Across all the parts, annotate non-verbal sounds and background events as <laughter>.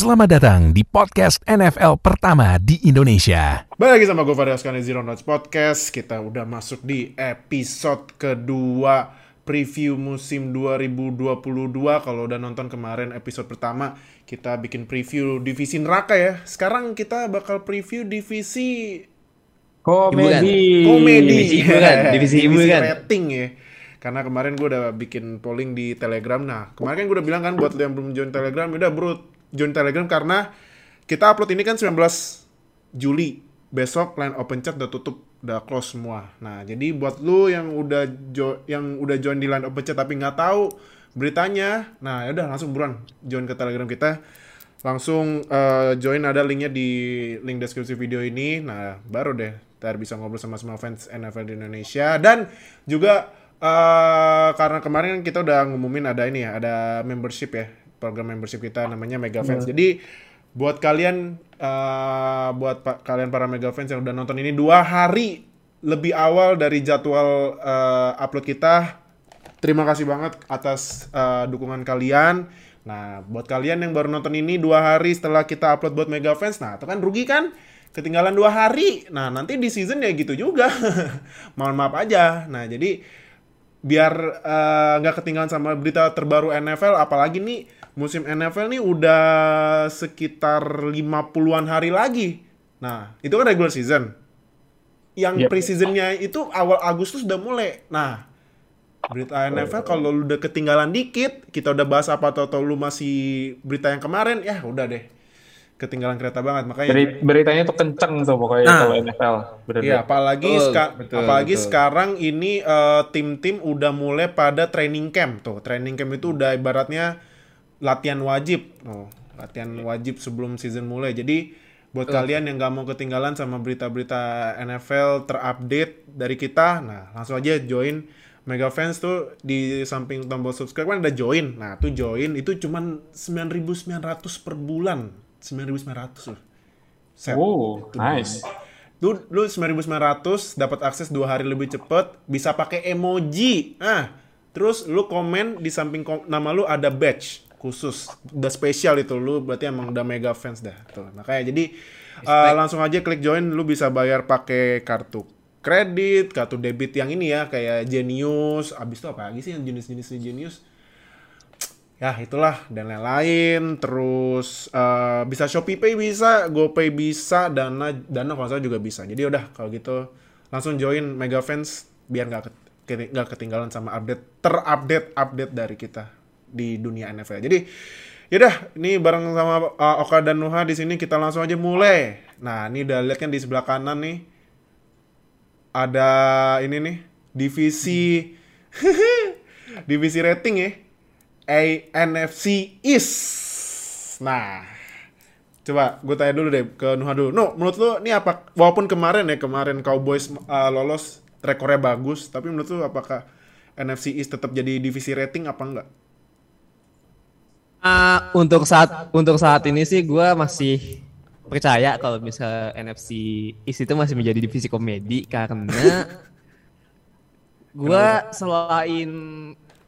Selamat datang di podcast NFL pertama di Indonesia. Balik lagi sama gue Fadil Askani Zero Notes Podcast. Kita udah masuk di episode kedua preview musim 2022. Kalau udah nonton kemarin episode pertama, kita bikin preview divisi neraka ya. Sekarang kita bakal preview divisi Komedi. komedi. Divisi hiburan. <laughs> Divisi hiburan. rating ya. Karena kemarin gue udah bikin polling di Telegram. Nah, kemarin kan gue udah bilang kan buat lo yang belum join Telegram, udah bro, join Telegram karena kita upload ini kan 19 Juli. Besok line open chat udah tutup, udah close semua. Nah, jadi buat lu yang udah jo yang udah join di line open chat tapi nggak tahu beritanya, nah ya udah langsung buruan join ke Telegram kita. Langsung eh, join ada linknya di link deskripsi video ini. Nah, baru deh ntar bisa ngobrol sama semua fans NFL di Indonesia dan juga eh karena kemarin kan kita udah ngumumin ada ini ya, ada membership ya, program membership kita namanya Mega Fans. Jadi buat kalian eh buat pa- kalian para Mega Fans yang udah nonton ini dua hari lebih awal dari jadwal eh, upload kita, terima kasih banget atas eh, dukungan kalian. Nah, buat kalian yang baru nonton ini dua hari setelah kita upload buat Mega Fans, nah itu kan rugi kan? Ketinggalan dua hari. Nah, nanti di season ya gitu juga. <laughs> Mohon maaf aja. Nah, jadi biar nggak ketinggalan sama berita terbaru NFL apalagi nih musim NFL nih udah sekitar 50-an hari lagi. Nah, itu kan regular season. Yang Yep. preseasonnya itu awal Agustus udah mulai. Nah, berita NFL kalau lu udah ketinggalan dikit, kita udah bahas apa atau, atau lu masih berita yang kemarin, ya udah deh. Ketinggalan kereta banget. Makanya Beri- beritanya tuh kenceng tuh pokoknya Nah. kalau NFL. Bener Iya, apalagi Betul, betul, apalagi betul. sekarang ini eh, tim-tim udah mulai pada training camp tuh. Training camp itu udah ibaratnya latihan wajib. Oh, latihan wajib sebelum season mulai. Jadi buat kalian yang nggak mau ketinggalan sama berita-berita NFL terupdate dari kita, nah langsung aja join Mega Fans tuh di samping tombol subscribe kan ada join. Nah, tuh join itu cuman 9.900 per bulan. 9.900 loh. Set. Oh, nice. Lu, lu 9.900 dapat akses dua hari lebih cepet, bisa pakai emoji. Ah, terus lu komen di samping kom- nama lu ada badge khusus, udah spesial itu lu berarti emang udah mega fans dah. Tuh, makanya jadi uh, langsung aja klik join, lu bisa bayar pakai kartu kredit, kartu debit yang ini ya kayak Genius. Abis itu apa lagi sih yang jenis-jenis Genius? ya itulah dan lain-lain terus eh, bisa Shopee Pay bisa GoPay bisa Dana Dana kalau salah juga bisa jadi udah kalau gitu langsung join Mega Fans biar nggak nggak ketinggalan sama update terupdate update dari kita di dunia NFL jadi yaudah ini bareng sama eh, Oka dan Nuha di sini kita langsung aja mulai nah ini udah lihat kan di sebelah kanan nih ada ini nih divisi <laughs> divisi rating ya ANFC East. Nah, coba gue tanya dulu deh ke Nuha dulu. No, menurut lu ini apa? Walaupun kemarin ya kemarin Cowboys uh, lolos rekornya bagus, tapi menurut lu apakah NFC East tetap jadi divisi rating apa enggak? Ah, untuk saat untuk saat ini sih gue masih percaya kalau misalnya NFC East itu masih menjadi divisi komedi karena gue selain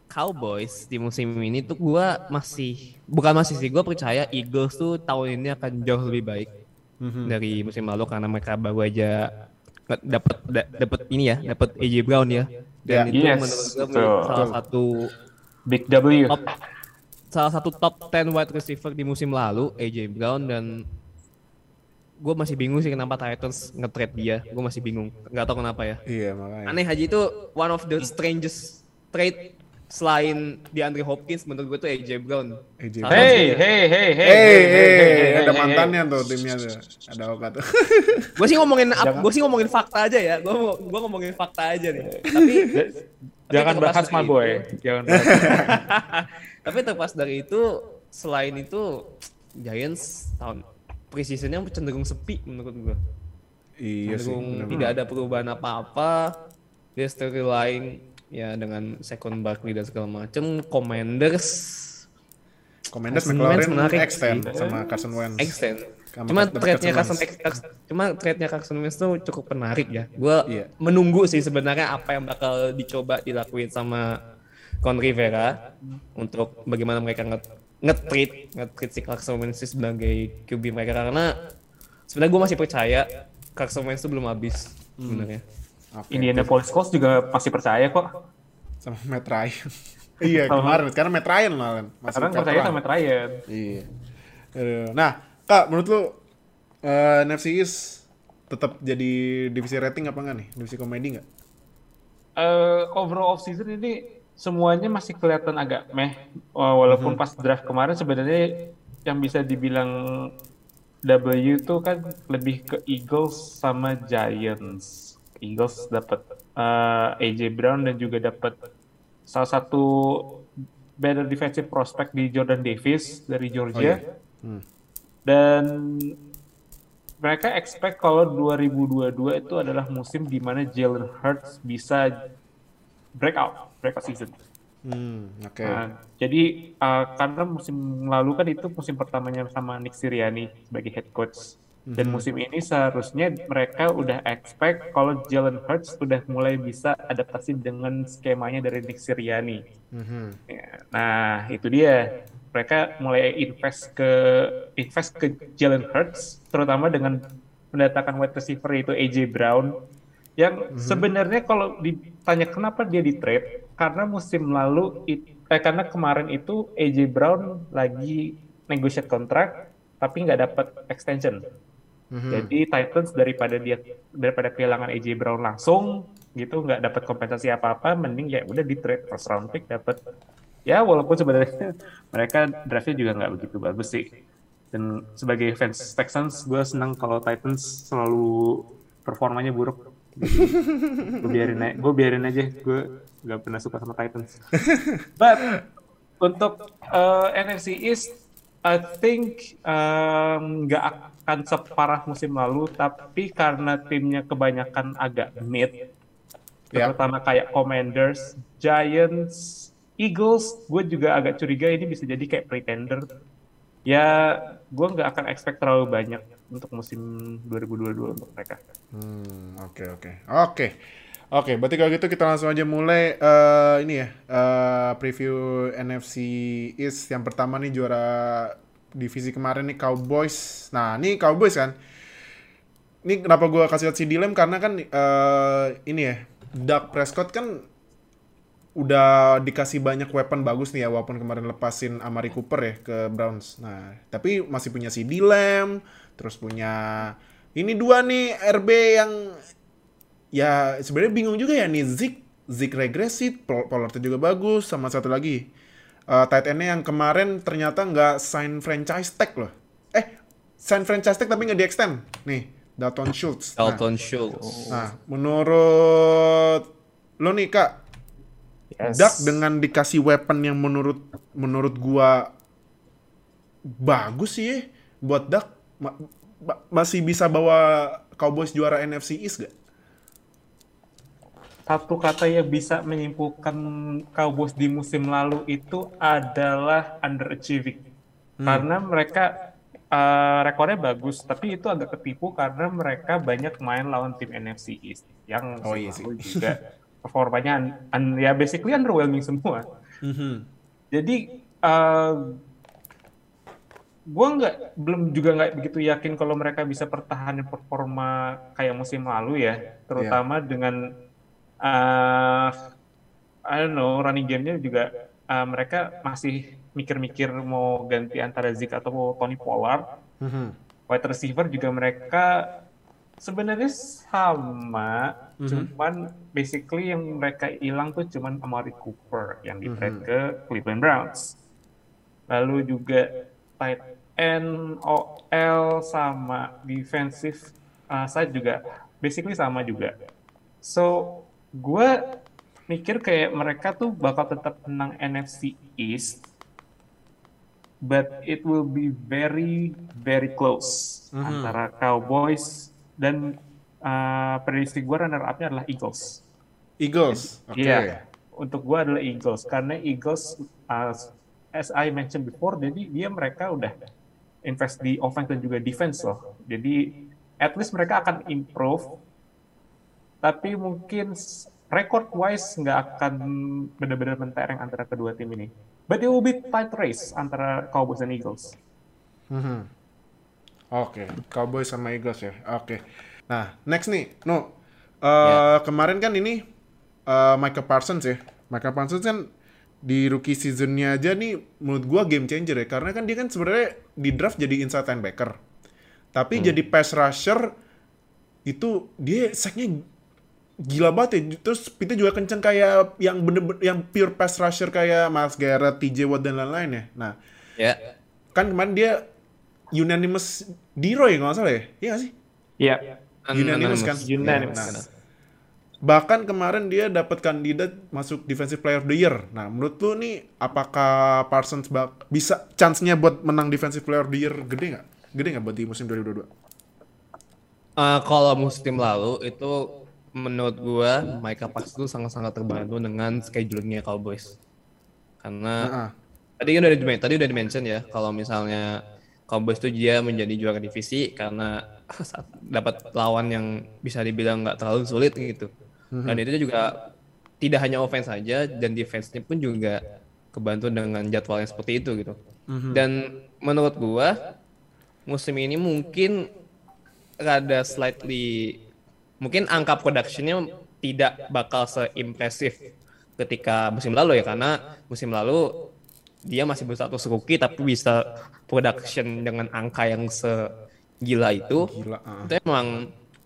Cowboys di musim ini tuh gue masih bukan masih sih gue percaya Eagles tuh tahun ini akan jauh lebih baik dari musim lalu karena mereka baru aja dapat dapat ini ya dapat AJ Brown ya dan Ya. itu Yes, menurut gue salah satu Big W. top salah satu top 10 wide receiver di musim lalu AJ Brown dan gue masih bingung sih kenapa Titans nge-trade dia. Gue masih bingung. Nggak tahu kenapa ya. Iya, makanya. aneh Haji itu one of the strangest trade selain di Andre Hopkins menurut gue tuh AJ Brown. AJ Salah Hey, hey, hey, hey, Hey, hey, hey, ada hey, mantannya tuh timnya tuh. Ada Oka tuh. gue sih ngomongin gue sih ngomongin fakta aja ya. Gue gue ngomongin fakta aja nih. <laughs> Tapi hey. Jangan bahas my itu- boy. Jangan <laughs> bahas. tapi terlepas dari itu selain itu Giants tahun preseasonnya cenderung sepi menurut gue iya sih. cenderung bener. tidak ada perubahan apa-apa dia still relying ya dengan second Barkley dan segala macem Commanders Commanders Wentz menarik extend sih. sama Carson Wentz. extend cuma trade-nya Carson cuma trade-nya Carson Wentz tuh cukup menarik ya gue Iya. menunggu sih sebenarnya apa yang bakal dicoba dilakuin sama Con Rivera untuk bagaimana mereka nge nge-treat nge-treat si Carson Wentz sebagai QB mereka karena sebenarnya gue masih percaya Carson Wentz itu belum habis sebenarnya. Oke. Indianapolis Colts juga masih percaya kok. sama Matt Ryan. <laughs> iya kemarin karena Matt Ryan malah masih Sekarang percaya sama Matt Ryan. Iya. Aduh. Nah, Kak, menurut lu eh, NFC East tetap jadi divisi rating apa enggak nih? Divisi komedi enggak? eh overall off season ini semuanya masih kelihatan agak meh Wa- walaupun pas draft kemarin sebenarnya yang bisa dibilang W itu kan lebih ke Eagles sama Giants. Eagles dapat eh, AJ Brown dan juga dapat salah satu better defensive prospect di Jordan Davis dari Georgia. Hmm. Dan mereka expect kalau 2022 itu adalah musim di mana Jalen Hurts bisa breakout, breakout season. Hmm, oke. Nah, jadi uh, karena musim lalu kan itu musim pertamanya sama Nick Sirianni sebagai head coach. Dan musim ini seharusnya mereka udah expect kalau Jalen Hurts udah mulai bisa adaptasi dengan skemanya dari Nick Sirianni. Mhm. Ya, Nah, itu dia. Mereka mulai invest ke invest ke Jalen Hurts, terutama dengan mendatangkan wide receiver yaitu AJ Brown, yang sebenarnya kalau ditanya kenapa dia di trade, karena musim lalu, it- eh, karena kemarin itu AJ Brown lagi negotiate kontrak, tapi nggak dapat extension. Jadi Titans daripada dia daripada kehilangan AJ Brown langsung gitu nggak dapat kompensasi apa-apa, mending ya udah di trade first round pick dapat ya walaupun sebenarnya <laughs> mereka draftnya juga nggak begitu bagus sih. Dan sebagai fans Texans, gue senang kalau Titans selalu performanya buruk. gue biarin aja, gue biarin aja, gue nggak pernah suka sama Titans. <laughs> But untuk uh, NFC East, I think um, nggak akan separah musim lalu, tapi karena timnya kebanyakan agak mid, Ya. terutama kayak Commanders, Giants, Eagles, gue juga agak curiga ini bisa jadi kayak pretender. Ya, gue nggak akan expect terlalu banyak untuk musim 2022 untuk mereka. Hmm, oke oke. Oke. Oke, berarti kalau gitu kita langsung aja mulai eh, ini ya, eh, preview NFC East yang pertama nih juara divisi kemarin nih Cowboys. Nah, ini Cowboys kan. Ini kenapa gua kasih lihat si Dilem karena kan eh, ini ya, Dak Prescott kan udah dikasih banyak weapon bagus nih ya walaupun kemarin lepasin Amari Cooper ya ke Browns. Nah, tapi masih punya si Dilem, terus punya ini dua nih RB yang ya sebenarnya bingung juga ya nih Zik Zik regresif, Pol- Pollard juga bagus, sama satu lagi eh tight end-nya yang kemarin ternyata nggak sign franchise tag loh. Eh, sign franchise tag tapi nggak di extend. Nih, Dalton Schultz. Nah, Dalton Schultz. Nah, menurut lo nih kak, Yes. Dak dengan dikasih weapon yang menurut menurut gua bagus sih buat Dak ma- ma- masih bisa bawa Cowboys juara NFC East gak? Satu kata yang bisa menyimpulkan Cowboys di musim lalu itu adalah underachieving. Karena mereka eh, rekornya bagus, tapi itu agak ketipu karena mereka banyak main lawan tim NFC East yang Oh, iya sih. juga <laughs> performanya un- un- ya basically underwhelming semua. Jadi eh gue nggak belum juga nggak begitu yakin kalau mereka bisa pertahanin performa kayak musim lalu ya, terutama dengan eh I don't know running game-nya juga eh, mereka masih mikir-mikir mau ganti antara Zeke atau Tony Pollard. Wide receiver juga mereka sebenarnya sama, cuman basically yang mereka hilang tuh cuman Amari Cooper yang di trade ke Cleveland Browns. Lalu juga tight end, OL sama defensive uh, side juga basically sama juga. So, gue mikir kayak mereka tuh bakal tetap menang NFC East, but it will be very very close antara Cowboys dan uh, prediksi gue runner up-nya adalah Eagles. Eagles. Oke. Iya, untuk gue adalah Eagles karena Eagles uh, as I mentioned before, jadi dia mereka udah invest di offense dan juga defense loh. Jadi at least mereka akan improve, tapi mungkin record wise nggak akan benar-benar mentereng antara kedua tim ini. But it will be tight race antara Cowboys dan Eagles. Mhm. Oke, Cowboys sama Eagles ya. Oke. Nah, next nih, no. Eh, Kemarin kan ini eh, Michael Parsons ya. Michael Parsons kan di rookie seasonnya aja nih menurut gua game changer ya. Karena kan dia kan sebenarnya di draft jadi inside linebacker. Tapi jadi pass rusher itu dia sacknya gila banget ya. Terus speednya juga kenceng kayak yang bener-bener yang pure pass rusher kayak Miles Garrett, TJ Watt dan lain-lain ya. Nah, Ya. kan kemarin dia unanimous di Roy kalau nggak salah ya iya nggak sih Iya. unanimous kan Unanimous. Nah, bahkan kemarin dia dapat kandidat masuk defensive player of the year nah menurut lu nih apakah Parsons bak bisa chance-nya buat menang defensive player of the year gede nggak gede nggak buat di musim 2022 Eh, kalau musim lalu itu menurut gua Michael Parsons itu sangat-sangat terbantu dengan schedulingnya Cowboys. Karena Heeh. tadi kan udah di tadi udah di mention ya kalau misalnya Cowboys itu dia menjadi juara divisi karena <laughs> dapat lawan yang bisa dibilang nggak terlalu sulit gitu. Dan itu juga tidak hanya offense saja dan defense-nya pun juga kebantu dengan jadwal yang seperti itu gitu. Dan menurut gua musim ini mungkin rada slightly mungkin angka productionnya tidak bakal seimpresif ketika musim lalu ya karena musim lalu dia masih berstatus rookie tapi bisa production dengan angka yang segila itu. Gila ah. itu emang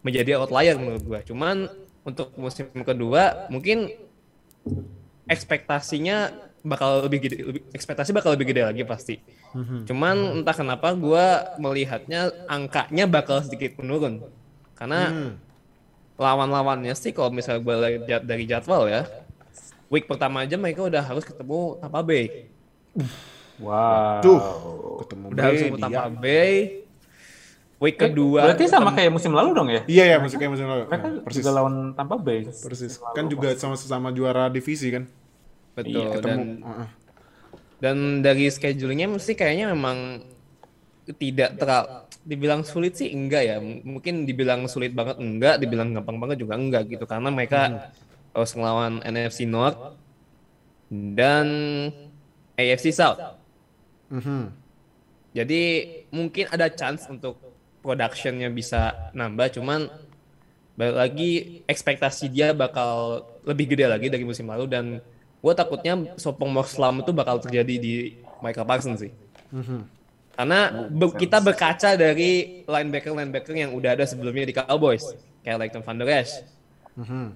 menjadi outlier menurut gua. Cuman untuk musim kedua mungkin ekspektasinya bakal lebih gede lebih- ekspektasi bakal lebih gede lagi pasti. Cuman entah kenapa gua melihatnya angkanya bakal sedikit menurun. Karena Hmm. lawan-lawannya sih kalau misalnya gue lihat dari jadwal ya week pertama aja mereka udah harus ketemu Tampa Bay Wow. tuh ketemu udah Bay, ketemu dia. Tampa Bay. Week kedua. Berarti sama kayak musim lalu dong ya? iya ya musim kayak musim lalu. Mereka Nah, persis. juga lawan Tampa Bay. persis. Kan juga sama-sama juara divisi kan? Betul. dan ketemu Heeh. dan dari schedulingnya mesti kayaknya memang tidak terlalu dibilang sulit sih enggak ya. Mungkin dibilang sulit banget enggak dibilang gampang banget juga enggak gitu. Karena mereka harus ngelawan NFC North. Dan AFC South Mhm. Jadi mungkin ada chance untuk productionnya bisa nambah, cuman balik lagi ekspektasi dia bakal lebih gede lagi dari musim lalu dan gue takutnya sopong Moslam itu bakal terjadi di Michael Parsons sih. Karena be- kita berkaca dari linebacker-linebacker yang udah ada sebelumnya di Cowboys, kayak Leighton Van Der Esch.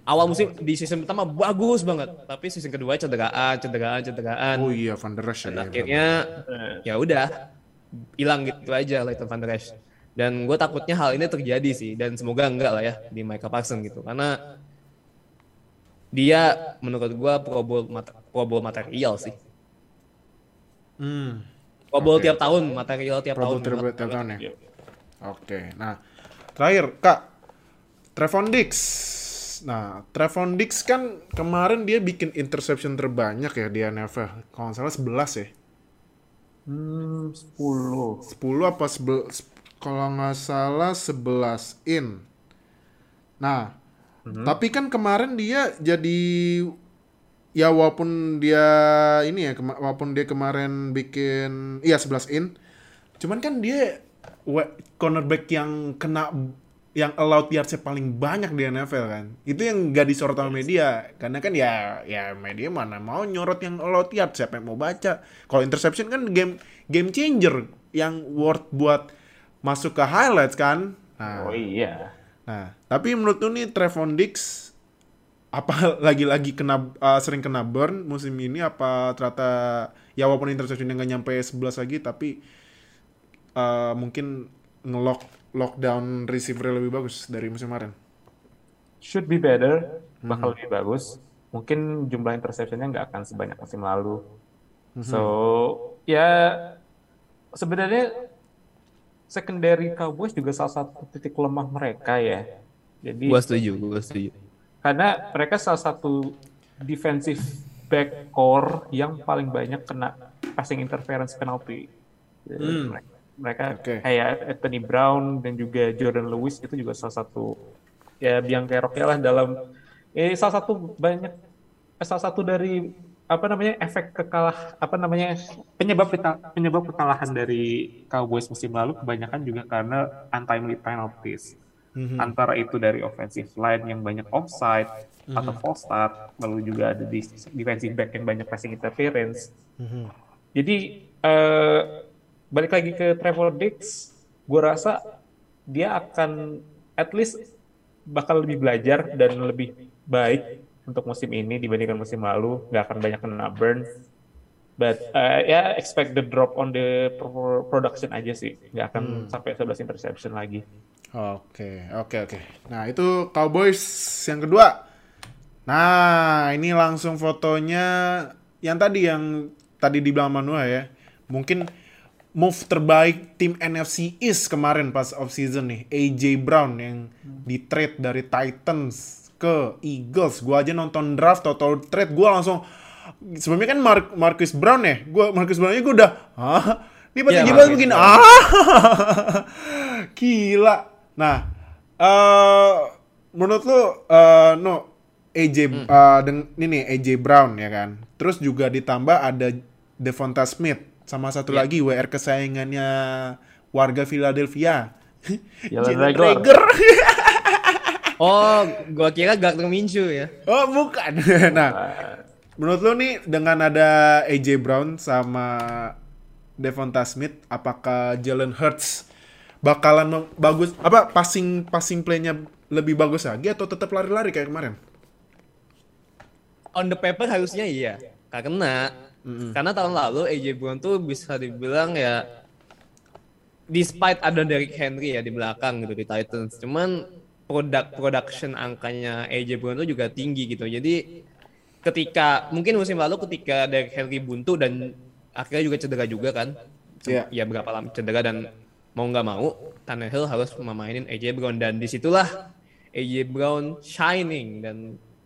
Awal musim di season pertama bagus banget, tapi season kedua cederaan, cederaan, cederaan. oh iya Van der Esch Dan ya akhirnya ya udah hilang gitu aja Leighton Van Der Esch. Dan gue takutnya hal ini terjadi sih dan semoga enggak lah ya di Michael Parsons gitu karena dia menurut gue Pro Bowl mat- Pro Bowl material sih. Hmm. Pro Bowl tiap tahun material tiap Pro Bowl tahun. terbaik tiap tahun ya. Oke, nah terakhir kak, Trevon Dix. Nah, Trevon Dix kan kemarin dia bikin interception terbanyak ya di NFL. Kalau nggak salah 11 ya. Hmm, 10. 10 apa 11 kalau nggak salah 11 in. Nah, tapi kan kemarin dia jadi ya walaupun dia ini ya walaupun dia kemarin bikin iya 11 in, cuman kan dia cornerback yang kena yang allowed yards paling banyak di NFL kan. Itu yang gak disorot sama media. Karena kan ya ya media mana mau nyorot yang allowed yards siapa yang mau baca. Kalau interception kan game game changer yang worth buat masuk ke highlights kan. Nah, Oh iya. Nah, tapi menurut lu nih Trevon Dix apa <laughs> lagi-lagi kena uh, sering kena burn musim ini apa ternyata ya walaupun interception nggak nyampe 11 lagi tapi uh, mungkin ngelock lockdown receiver lebih bagus dari musim kemarin. Should be better. Bakal lebih bagus. Mungkin jumlah interceptionnya nggak akan sebanyak musim lalu. So, ya sebenarnya secondary Cowboys juga salah satu titik lemah mereka ya. Jadi Gue setuju, gue setuju. karena mereka salah satu defensive back core yang paling banyak kena passing interference penalty. Mereka, mereka Oke. kayak Anthony Brown dan juga Jordan Lewis itu juga salah satu ya biang keroknya lah dalam eh salah satu banyak eh, salah satu dari apa namanya efek kekalah apa namanya penyebab kita penyebab kekalahan dari Cowboys musim lalu kebanyakan juga karena untimely penalties Mhm. antara itu dari offensive line yang banyak offside atau false start lalu juga ada di defensive back yang banyak passing interference Mhm. jadi eh, balik lagi ke Trevor Diggs gue rasa dia akan at least bakal lebih belajar dan lebih baik untuk musim ini dibandingkan musim lalu nggak akan banyak kena burn but uh, ya expect the drop on the pro- production aja sih nggak akan sampai 11 interception lagi Oke, oke, oke. Nah, itu Cowboys yang kedua. Nah, ini langsung fotonya yang tadi yang tadi dibilang Manuel ya. Mungkin move terbaik tim NFC East kemarin pas off season nih, AJ Brown yang di trade dari Titans ke Eagles. Gua aja nonton draft total trade gua langsung sebelumnya kan Mark, Marcus Brown ya. Gua Marcus Brownnya gua udah, "Hah? Ini pas Iya, AJ Brown Marcus begini, Brown. ah <laughs> Gila. Nah, eh menurut lu eh no AJ eh, deng- ini nih AJ Brown ya kan. Terus juga ditambah ada Devonta Smith sama satu Iya. lagi WR kesayangannya warga Philadelphia. Jalen Jalen Reagor. Reagor. Oh, gua kira Gardner Minshew ya. oh, bukan. <laughs> nah, menurut lu nih dengan ada AJ Brown sama Devonta Smith, apakah Jalen Hurts bakalan bagus apa passing passing play-nya lebih bagus lagi atau tetap lari-lari kayak kemarin? On the paper harusnya iya. Karena karena tahun lalu AJ Brown tuh bisa dibilang ya despite ada Derrick Henry ya di belakang gitu di Titans. Cuman produk production angkanya AJ Brown tuh juga tinggi gitu. Jadi ketika mungkin musim lalu ketika Derrick Henry buntu dan akhirnya juga cedera juga kan. Iya. Ya berapa lama cedera dan mau nggak mau Tannehill harus memainin AJ Brown dan di situlah AJ Brown shining dan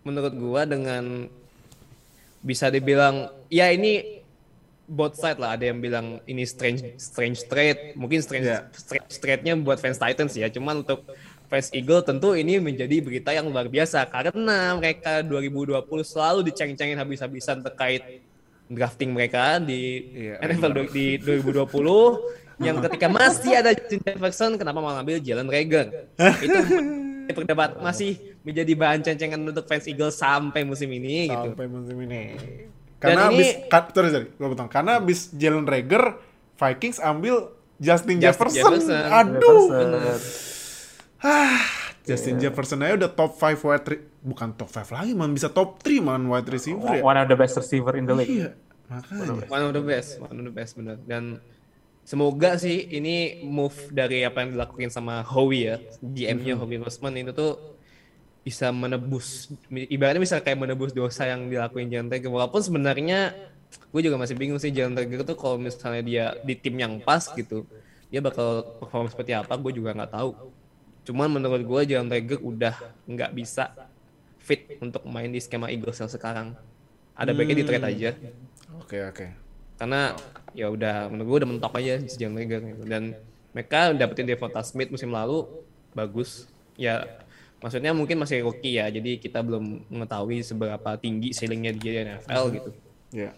menurut gua dengan bisa dibilang ya ini both side lah. Ada yang bilang ini strange strange trade. Mungkin strange Iya. strange trade-nya buat fans Titans ya. Cuman untuk fans Eagle tentu ini menjadi berita yang luar biasa. Karena mereka 2020 selalu diceng-cengin habis-habisan terkait drafting mereka di Iya, NFL du- di 2020 yang ketika masih ada Justin Jefferson kenapa malah ambil Jalen Reagor <laughs> itu perdebat masih menjadi bahan ceng-cengan untuk fans Eagle sampai musim ini gitu Sampai musim ini. Karena ini- abis, ka- sorry, sorry, potong. Karena abis Jalen Reagor, Vikings ambil Justin, Justin Jefferson. Jefferson. Aduh. Bener. Justin Jefferson aja udah top 5 wide re- bukan top 5 lagi, man bisa top 3 man wide receiver ya. one of the best receiver in the league Iya, makanya. One of the best, one of the best bener. Dan semoga sih ini move dari apa yang dilakukan sama Howie ya, GM-nya Howie Roseman itu tuh bisa menebus, ibaratnya bisa kayak menebus dosa yang dilakuin Jalen Reagor. Walaupun sebenarnya gue juga masih bingung sih Jalen Reagor tuh kalau misalnya dia di tim yang pas gitu, dia bakal perform seperti apa, gue juga nggak tahu. Cuman menurut gue Jalen Reagor udah nggak bisa fit untuk main di skema Eagles yang sekarang. Ada baiknya di trade aja Oke, oke. karena ya udah menurut gue udah mentok aja si Jalen Reagor gitu. dan mereka dapetin Devonta Smith musim lalu bagus ya maksudnya mungkin masih rookie ya jadi kita belum mengetahui seberapa tinggi ceilingnya dia di NFL gitu Iya.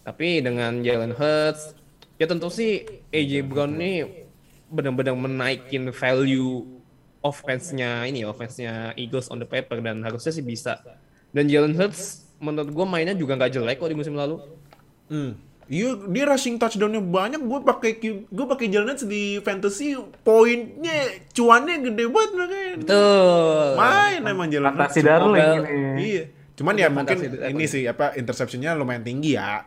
tapi dengan Jalen Hurts ya tentu sih AJ Brown ini benar-benar menaikin value offense-nya ini offense-nya Eagles on the paper dan harusnya sih bisa dan Jalen Hurts menurut gue mainnya juga nggak jelek kok di musim lalu Hmm. Iya, dia rushing touchdown-nya banyak. Gue pakai gue pakai Hurts di fantasy poinnya cuannya gede banget makanya. Betul. Main emang Hurts. fantasi darling ini Iya. Cuman ya mungkin ini sih apa interceptionnya lumayan tinggi ya.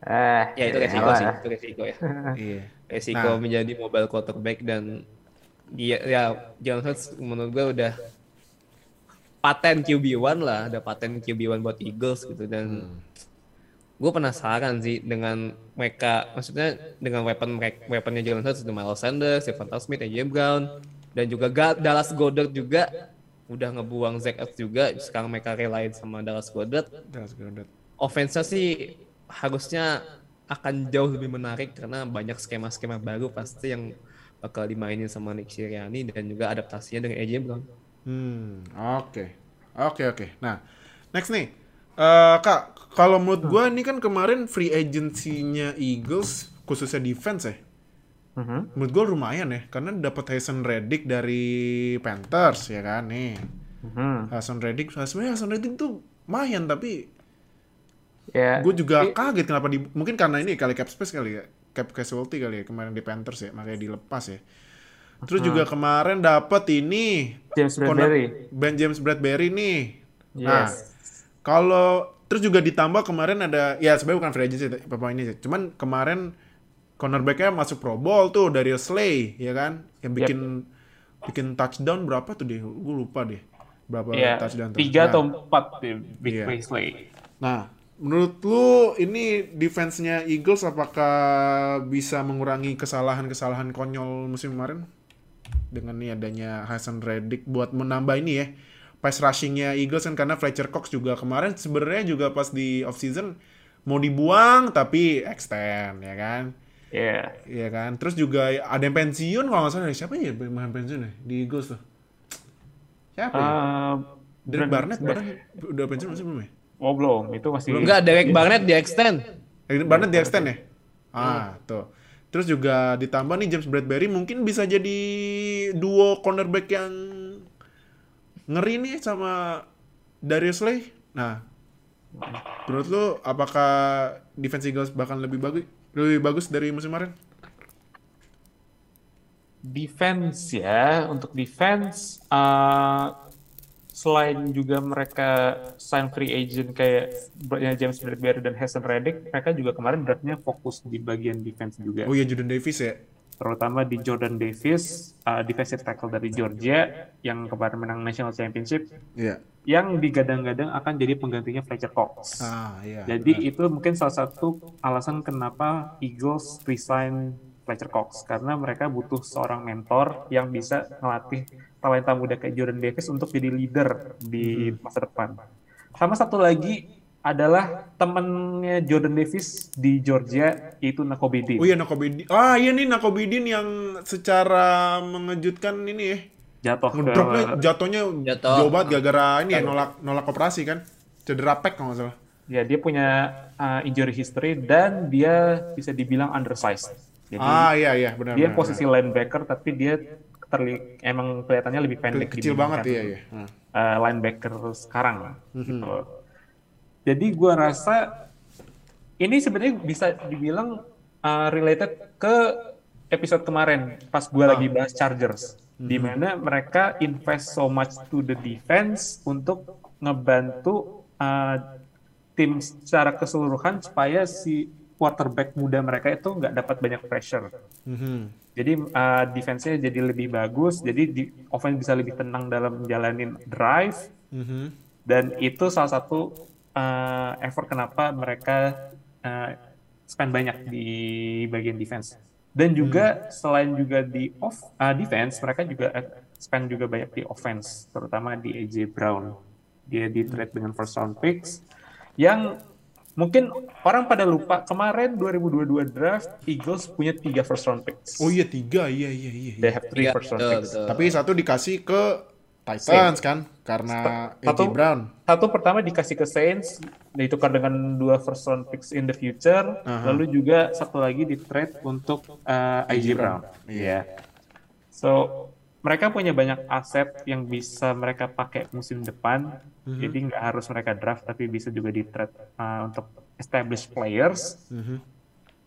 eh Ya itu resiko elah. sih, itu resiko ya. <laughs> Iya. Resiko Nah. menjadi mobile quarterback dan dia ya Jalen Hurts menurut gue udah paten QB1 lah, ada paten QB1 buat Eagles gitu dan gue penasaran sih dengan mereka, maksudnya dengan weapon mereka, weaponnya Jalen Hurts, itu Miles Sanders, Devonta Smith, AJ Brown, dan juga Ga- Dallas Goddard juga udah ngebuang Zach Ertz juga, sekarang mereka relain sama Dallas Goddard, That's good. offense-nya sih harusnya akan jauh lebih menarik karena banyak skema-skema baru pasti yang bakal dimainin sama Nick Sirianni dan juga adaptasinya dengan AJ Brown. Hmm, oke. Oke, oke. Nah, next nih. Eh, Kak, kalau menurut gua ini kan kemarin free agency-nya Eagles khususnya defense ya. Mhm. Menurut gua lumayan ya, karena dapat Hasan Reddick dari Panthers ya kan nih. Mhm. Hasan Reddick, sebenarnya Hasan Reddick tuh lumayan tapi Ya. gue juga kaget kenapa di mungkin karena ini kali cap space kali ya cap casualty kali ya kemarin di Panthers ya makanya dilepas ya terus juga kemarin dapat ini James Bradbury. Ben James Bradbury nih nah Yes. kalau terus juga ditambah kemarin ada ya sebenarnya bukan free agency apa ini sih cuman kemarin cornerbacknya masuk Pro Bowl tuh dari Slay ya kan yang bikin bikin touchdown berapa tuh deh gue lupa deh berapa Ya, touchdown tuh. tiga Nah, atau empat di Big Iya. Play. Nah, menurut lu ini defense-nya Eagles apakah bisa mengurangi kesalahan-kesalahan konyol musim kemarin? Dengan nih adanya Hasan Reddick buat menambah ini ya. Pass rushing-nya Eagles kan karena Fletcher Cox juga kemarin sebenarnya juga pas di off season mau dibuang tapi extend ya kan. Ya. Iya kan. Terus juga ada yang pensiun kalau nggak salah siapa ya yang pensiun ya di Eagles tuh? Siapa ya? Eh, Derek Barnett, Barnett udah pensiun masih belum ya? Oh belum, itu masih. Enggak, Derek Barnett di extend. Eh, Barnett di extend ya? Ah, tuh. Terus juga ditambah nih James Bradbury mungkin bisa jadi duo cornerback yang ngeri nih sama Darius Slay. Nah, menurut lu apakah defense Eagles bakal lebih bagus lebih bagus dari musim kemarin? defense ya untuk defense eh, selain juga mereka sign free agent kayak ya, James Bradbury dan Hasan Reddick mereka juga kemarin draftnya fokus di bagian defense juga Oh iya Jordan Davis ya. Terutama di Jordan Davis eh, defensive tackle dari Georgia yang kemarin menang national championship Iya. yang digadang-gadang akan jadi penggantinya Fletcher Cox Ah, iya. jadi itu mungkin salah satu alasan kenapa Eagles resign Fletcher Cox karena mereka butuh seorang mentor yang bisa ngelatih talenta muda kayak Jordan Davis untuk jadi leader di masa depan. Sama satu lagi adalah temennya Jordan Davis di Georgia yaitu Nakobedin. Oh iya Nakobedin. Ah iya nih Nakobedin yang secara mengejutkan ini ya. Jatuh ke jatuhnya Jatuh. jauh banget gara-gara ini ya nolak nolak operasi kan. Cedera pec kalau nggak salah. ya dia punya uh, injury history dan dia bisa dibilang undersized. Jadi ah iya iya benar. dia benar, posisi linebacker tapi dia terli emang kelihatannya lebih benar. pendek kecil banget iya iya. Hmm. uh, linebacker sekarang lah, gitu. Jadi gua rasa ini sebenarnya bisa dibilang uh, related ke episode kemarin pas gua lagi bahas Chargers di mana mereka invest so much to the defense untuk ngebantu uh, tim secara keseluruhan supaya si quarterback muda mereka itu nggak dapat banyak pressure. Mhm. Jadi uh, defense-nya jadi lebih bagus, jadi di, offense bisa lebih tenang dalam menjalanin drive, Mhm. dan itu salah satu uh, effort kenapa mereka uh, spend banyak di bagian defense. Dan juga selain juga di off uh, defense, mereka juga spend juga banyak di offense, terutama di AJ Brown. Dia di trade dengan first round picks yang mungkin orang pada lupa kemarin 2022 draft Eagles punya tiga first round picks. Oh iya tiga iya iya iya. iya. They have three Iya, first round betul, picks. betul. Tapi satu dikasih ke Titans kan karena AJ Satu- Brown. Satu pertama dikasih ke Saints, ditukar dengan dua first round picks in the future, lalu juga satu lagi di trade untuk uh, AJ Brown. Iya. So mereka punya banyak aset yang bisa mereka pakai musim depan. Jadi nggak harus mereka draft, tapi bisa juga di trade uh, untuk established players.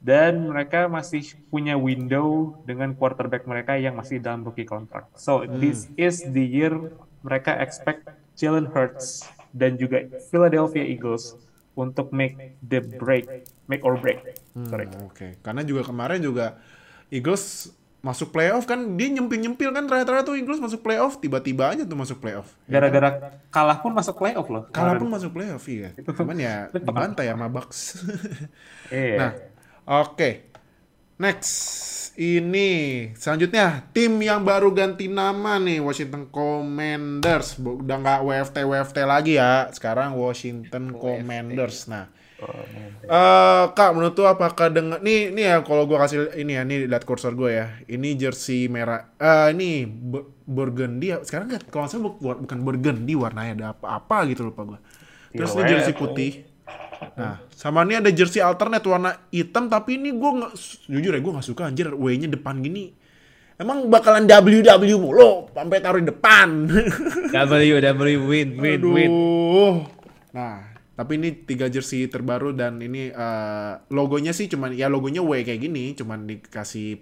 Dan mereka masih punya window dengan quarterback mereka yang masih dalam rookie contract. So this is the year mereka expect Jalen Hurts dan juga Philadelphia Eagles untuk make the break, make or break. Sorry. Hmm, Oke, karena juga kemarin juga Eagles masuk playoff kan dia nyempil-nyempil kan terakhir-terakhir tuh Eagles masuk playoff tiba-tiba aja tuh masuk playoff. Gara-gara kalah pun masuk playoff loh. Kalah pun masuk playoff iya. <laughs> Cuman ya dibantai sama Bucks. Iya. Nah, oke. Next, ini selanjutnya tim yang baru ganti nama nih Washington Commanders. Udah nggak WFT WFT lagi ya. Sekarang Washington Commanders. Nah, eh kak menurut tuh apakah dengan nih nih ya kalau gua kasih ini ya nih lihat kursor gue ya. Ini jersey merah. Eh ini bu- burgundy. ya. Sekarang nggak kalau bu- bukan burgundy warnanya ada apa-apa gitu lupa gua. Terus ini jersey putih. Nah, sama ini ada jersey alternate warna hitam tapi ini gue nggak jujur ya gue nggak suka anjir W-nya depan gini. Emang bakalan WW mulu sampai taruh di depan. <laughs> W W win win win. Aduh. Nah, tapi ini tiga jersey terbaru dan ini eh, logonya sih cuman ya logonya W kayak gini, cuman dikasih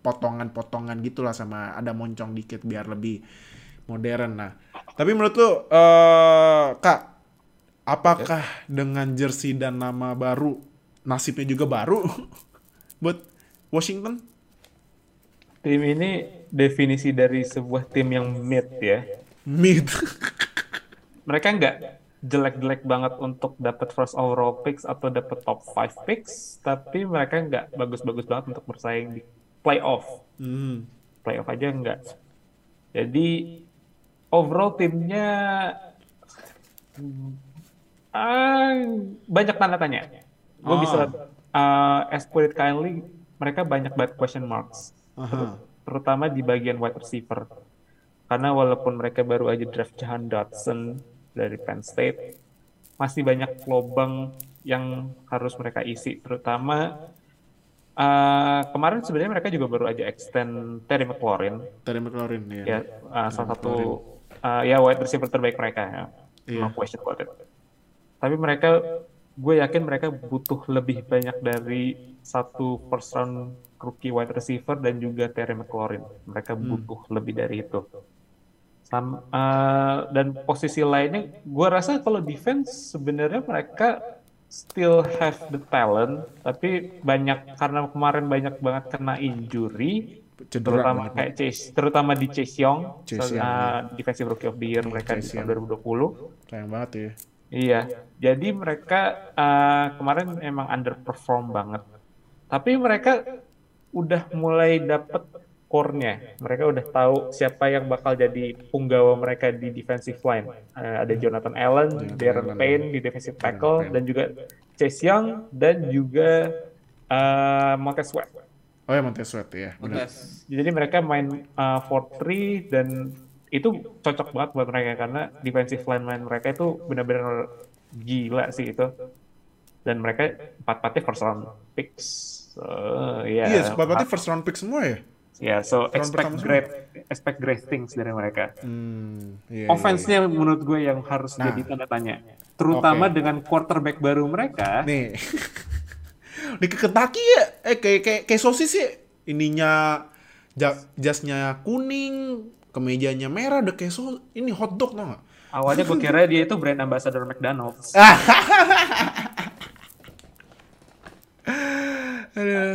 potongan-potongan gitulah sama ada moncong dikit biar lebih modern. Nah, tapi menurut lu eh Kak, apakah dengan jersey dan nama baru nasibnya juga baru <laughs> buat Washington? Tim ini definisi dari sebuah tim yang mid ya. Mid. <laughs> Mereka nggak jelek-jelek banget untuk dapat first overall picks atau dapat top 5 picks, tapi mereka nggak bagus-bagus banget untuk bersaing di playoff. Hmm. Playoff aja nggak. Jadi overall timnya ah, banyak tanda tanya. Gue Oh. bisa uh, as put it kindly, mereka banyak banget question marks. Aha. terutama di bagian wide receiver. Karena walaupun mereka baru aja draft Jahan Dotson dari Penn State, masih banyak lubang yang harus mereka isi. Terutama uh, kemarin sebenarnya mereka juga baru aja extend Terry McLaurin, Terry McLaurin ya. ya uh, salah satu uh, ya wide receiver terbaik mereka ya, Iya. no question about it. Tapi mereka, gue yakin mereka butuh lebih banyak dari satu first round rookie wide receiver dan juga Terry McLaurin. Mereka butuh lebih dari itu. Sam, uh, dan posisi lainnya, gue rasa kalau defense sebenarnya mereka still have the talent, tapi banyak karena kemarin banyak banget kena injury, Cedera terutama banget. kayak Chase, terutama di Chase Young, Chase uh, Young, defensive rookie of the year mereka di Chase tahun 2020. Sayang banget ya. Iya, jadi mereka uh, kemarin emang underperform banget. Tapi mereka udah mulai dapet core-nya. Mereka udah tahu siapa yang bakal jadi punggawa mereka di defensive line. Uh, ada Jonathan Allen, Darren Allen. Payne di defensive tackle, dan juga Chase Young, dan juga uh, Montez Sweat. Oh ya Montez Sweat ya. Benar. Jadi mereka main uh, 4-3 dan itu cocok banget buat mereka karena defensive line main mereka itu benar-benar gila sih itu. Dan mereka empat-empatnya first round picks. So, ya. Iya, sepatutnya first round pick semua ya. Ya, so round expect semua. great expect great things dari mereka. Hmm, iya, Offense-nya menurut gue yang harus Nah. jadi tanda tanya. Terutama Oke. dengan quarterback baru mereka. Nih. <laughs> Di Kentucky ya, eh kayak kayak kayak sosis ya. Ininya ja- jasnya kuning, kemejanya merah, udah kayak so ini hotdog tau gak? Awalnya gue kira dia itu brand ambassador McDonald's. <laughs> Ah.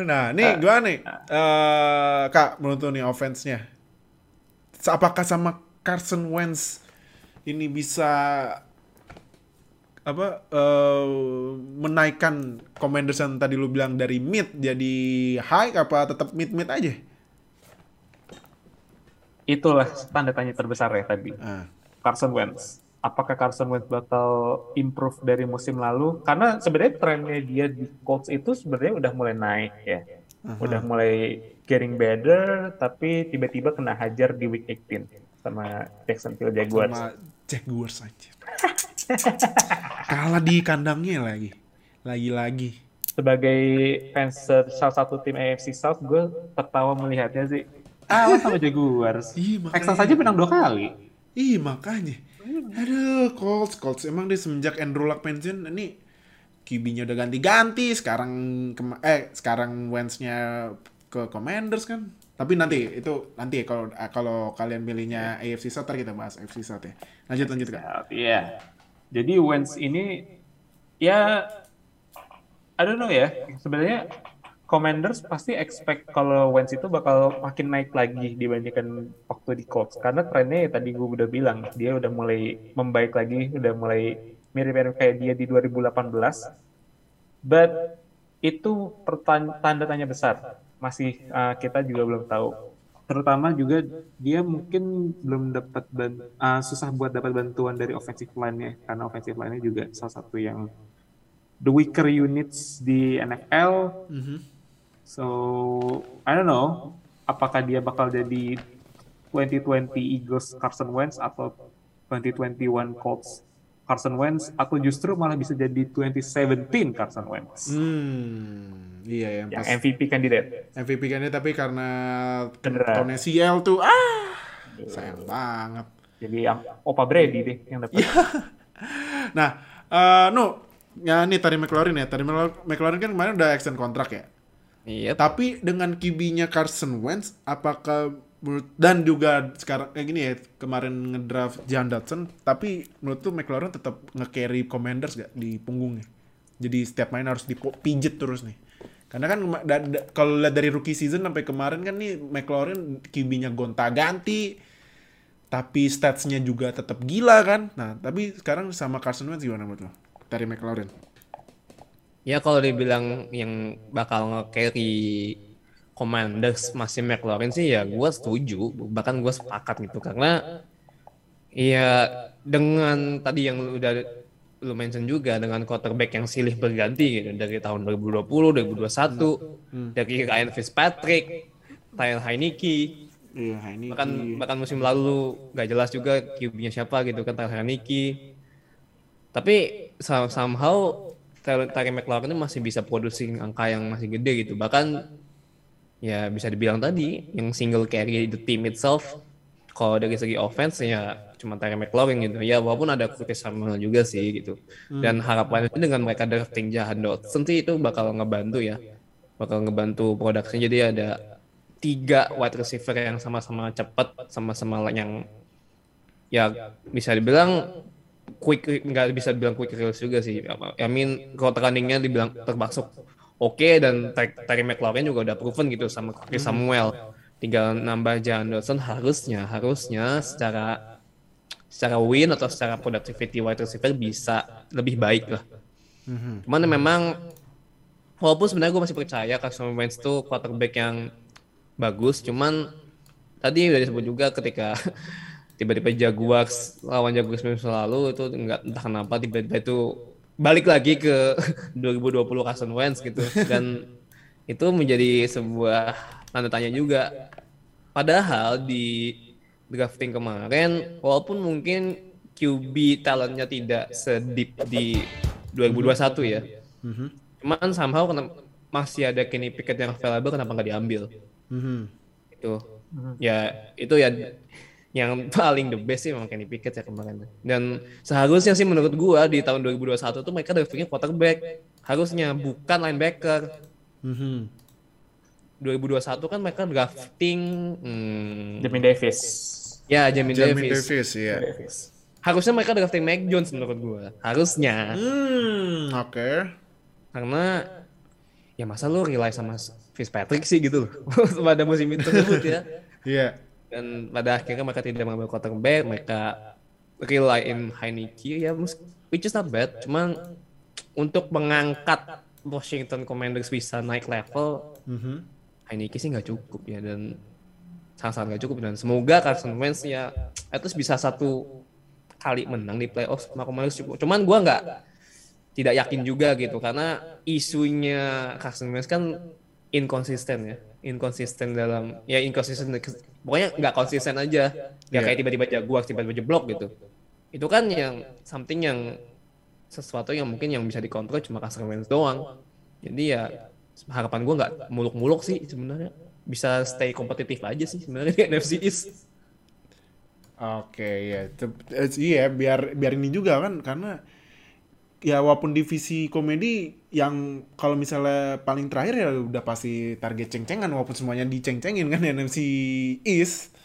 Nah, nih gua nih, eh kak menurut nih offense-nya, apakah sama Carson Wentz ini bisa apa eh, menaikkan Commanders yang tadi lu bilang dari mid jadi high apa tetap mid mid aja? Itulah tanda tanya terbesar ya tadi. Ah, Carson Wentz. Apakah Carson Wentz bakal improve dari musim lalu? Karena sebenarnya trennya dia di Colts itu sebenarnya udah mulai naik ya. Udah mulai getting better, tapi tiba-tiba kena hajar di week 18 sama Jacksonville Jaguars. sama Jaguars aja. <laughs> Kalah di kandangnya lagi. Lagi-lagi. Sebagai fans salah satu tim AFC South, gue tertawa melihatnya sih. Ah, lo sama Jaguars. Texans aja menang dua kali. Ih makanya. Aduh, Colts, Colts emang dia semenjak Andrew Luck pensiun ini QB-nya udah ganti-ganti. Sekarang eh sekarang Wentz-nya ke Commanders kan. Tapi nanti itu nanti ya kalau kalau kalian pilihnya AFC South kita bahas AFC South ya. Lanjut lanjut kan. Iya. Jadi Wentz ini ya I don't know ya. Sebenarnya Commanders pasti expect kalau Wentz itu bakal makin naik lagi dibandingkan waktu di Colts karena trennya ya tadi gue udah bilang dia udah mulai membaik lagi, udah mulai mirip-mirip kayak dia di 2018. But itu tanda tanya besar. Masih uh, kita juga belum tahu. Terutama juga dia mungkin belum dapat uh, susah buat dapat bantuan dari offensive line-nya karena offensive line-nya juga salah satu yang the weaker units di NFL. Mhm. So I don't know apakah dia bakal jadi 2020 Eagles Carson Wentz atau 2021 Colts Carson Wentz atau justru malah bisa jadi 2017 Carson Wentz Hmm, iya yang yang pas MVP kandidat. MVP kan tapi karena Cedera. tahun CL tuh ah sayang banget. Jadi yang Opa Brady deh yang dapat. Nah, eh no, ya nih tadi McLaurin ya. Tadi McLaurin kan kemarin udah extend kontrak ya. Iya. Tapi dengan QB-nya Carson Wentz, apakah dan juga sekarang kayak gini ya kemarin ngedraft John Dodson, tapi menurut tuh McLaurin tetap nge-carry Commanders gak di punggungnya. Jadi setiap main harus dipijet terus nih. Karena kan kalau lihat dari rookie season sampai kemarin kan nih McLaurin QB-nya gonta-ganti, tapi statsnya juga tetap gila kan. Nah, tapi sekarang sama Carson Wentz gimana menurut lo? Dari McLaurin. Ya kalau dibilang yang bakal nge-carry Commanders masih McLaurin sih ya gue setuju. Bahkan gue sepakat gitu. Karena ya dengan tadi yang udah lu mention juga dengan quarterback yang silih berganti gitu dari tahun 2020, 2021 dari Ryan Fitzpatrick, Tyler Heineke. Iya, bahkan bahkan musim lalu gak jelas juga QB-nya siapa gitu kan Tyler Heineke. Tapi some- somehow Terry McLaurin ini masih bisa produksi angka yang masih gede gitu. Bahkan ya bisa dibilang tadi yang single carry the team itself kalau dari segi offense ya cuma Terry McLaurin gitu. Ya walaupun ada Curtis Samuel juga sih gitu. Dan harapannya dengan mereka drafting Jahan Dotson sih itu bakal ngebantu ya. Bakal ngebantu produksinya. Jadi ada tiga wide receiver yang sama-sama cepat sama-sama yang ya bisa dibilang quick nggak bisa dibilang quick release juga sih. I mean kalau runningnya dibilang termasuk oke dan Ter- Terry McLaurin juga udah proven gitu sama Chris Samuel. Tinggal nambah Jahan Dodson harusnya harusnya secara secara win atau secara productivity wide receiver bisa lebih baik lah. Cuman memang walaupun sebenarnya gue masih percaya Carson Wentz itu quarterback yang bagus, cuman tadi udah disebut juga ketika tiba-tiba Jaguars lawan Jaguars musim lalu itu enggak entah kenapa tiba-tiba itu balik lagi ke <laughs> 2020 Carson Wentz gitu dan itu menjadi sebuah tanda tanya juga. Padahal di drafting kemarin walaupun mungkin QB talentnya tidak sedip di 2021 ya. Cuman somehow kenapa masih ada Kenny Pickett yang available kenapa nggak diambil? Mhm. Itu ya itu ya yang <laughs> paling the best sih memang Kenny Pickett ya kemarin. Dan seharusnya sih menurut gua di tahun 2021 tuh mereka draftingnya quarterback. Harusnya bukan linebacker. Mhm. 2021 kan mereka drafting hmm, Demi Davis. ya Jamin Jamie Davis. Davis, iya. Davis. Harusnya mereka drafting Mac Jones menurut gua. Harusnya. Hmm, oke. Karena ya masa lu rely sama Fitzpatrick sih gitu loh <laughs> pada musim itu <laughs> ya. Iya. Dan pada akhirnya mereka tidak mengambil quarterback, mereka rely in Heineke ya which is not bad. Cuman untuk mengangkat Washington Commanders bisa naik level, Mhm. Heineke sih nggak cukup ya dan sangat-sangat nggak cukup dan semoga Carson Wentz ya least bisa satu kali menang di playoff sama Commanders cukup. Cuman gua nggak tidak yakin juga gitu karena isunya Carson Wentz kan inkonsisten ya inkonsisten dalam ya inkonsisten pokoknya nggak konsisten aja. Nggak Iya. kayak tiba-tiba jaguar tiba-tiba jeblok gitu. Itu kan yang something yang sesuatu yang mungkin yang bisa dikontrol cuma Wentz doang. Jadi ya harapan gua nggak muluk-muluk sih sebenarnya. Bisa stay kompetitif aja sih sebenarnya di NFC East. Oke, ya. Tep- eh, Iya, biar biar ini juga kan karena ya walaupun divisi komedi yang kalau misalnya paling terakhir ya udah pasti target ceng-cengan walaupun semuanya diceng-cengin kan NFC East.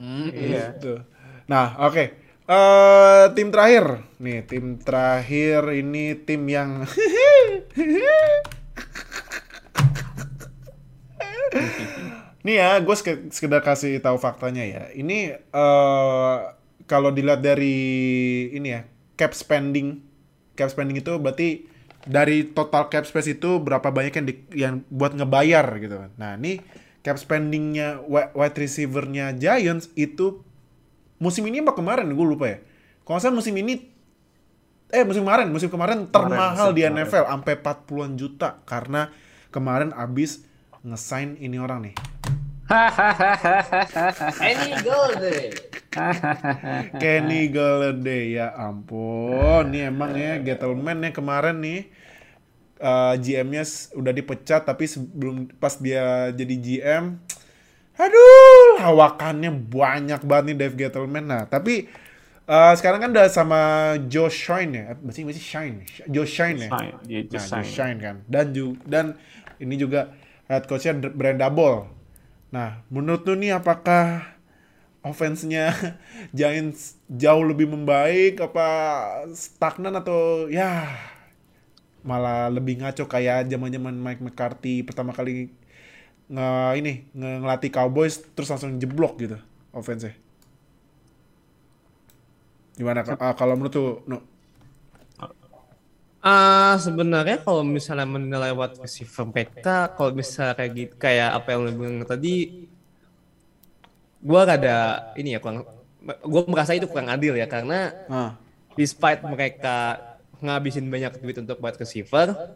Iya. Gitu. Nah, oke. Eh tim terakhir. Nih, tim terakhir ini tim yang <laughs> Nih ya, gue sekedar kasih tahu faktanya ya. Ini eh kalau dilihat dari ini ya, cap spending, cap spending itu berarti dari total cap space itu berapa banyak yang di- yang buat ngebayar gitu kan. Nah, ini cap spendingnya wi- wide receiver-nya Giants itu musim ini apa kemarin gue lupa ya. Kalau salah musim ini eh musim kemarin, musim kemarin termahal musim di kemarin. NFL sampai 40-an juta karena kemarin abis ngesign ini orang nih. Any gold deh Kenny Galladay ya ampun, nih emang ya Gettleman ya kemarin nih uh, GM-nya udah dipecat tapi sebelum pas dia jadi GM, aduh hawakannya banyak banget nih Dave Gettleman. Nah tapi uh, sekarang kan udah sama Joe Shine ya, masih masih Shine, Joe Shine ya. Shine, dia Nah, Joe. Shine kan. Dan ju dan ini juga head coachnya D- Brand Double. Nah, menurut lu nih apakah offense-nya <laughs> Giants jauh lebih membaik apa stagnan atau ya malah lebih ngaco kayak zaman-zaman Mike McCarthy pertama kali nge ini nge ngelatih Cowboys terus langsung jeblok gitu offense-nya. Gimana? Ah, kalau menurut lu, no. Ah sebenarnya kalau misalnya menilai wide receiver mereka, kalau misalnya kayak gitu, kayak apa yang lo bilang tadi, gua rada ini ya kurang, gua merasa itu kurang adil ya karena Ah. despite mereka ngabisin banyak duit untuk wide receiver,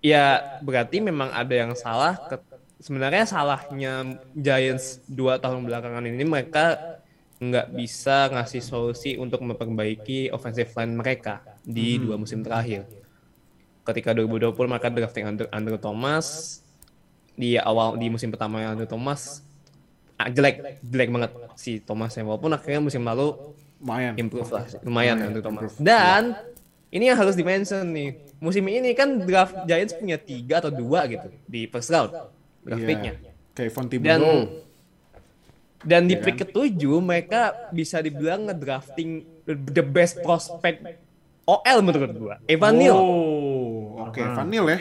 ya berarti memang ada yang salah. ke- sebenarnya salahnya Giants dua tahun belakangan ini mereka nggak bisa ngasih solusi untuk memperbaiki offensive line mereka di dua musim terakhir. Ketika 2020 mereka drafting Andrew, Andrew Thomas. Di awal di musim pertama Andrew Thomas ah, jelek jelek banget si Thomas walaupun akhirnya musim lalu lumayan. improve lah lumayan untuk Thomas. dan ini yang harus dimention nih. Musim ini kan draft Giants punya tiga atau dua gitu di first round draft Iya. picknya Kayak Von dan dan di Iya pick ketujuh mereka bisa dibilang ngedrafting the best prospect OL menurut gua Evan Neal Oh, oke, Van Neal ya.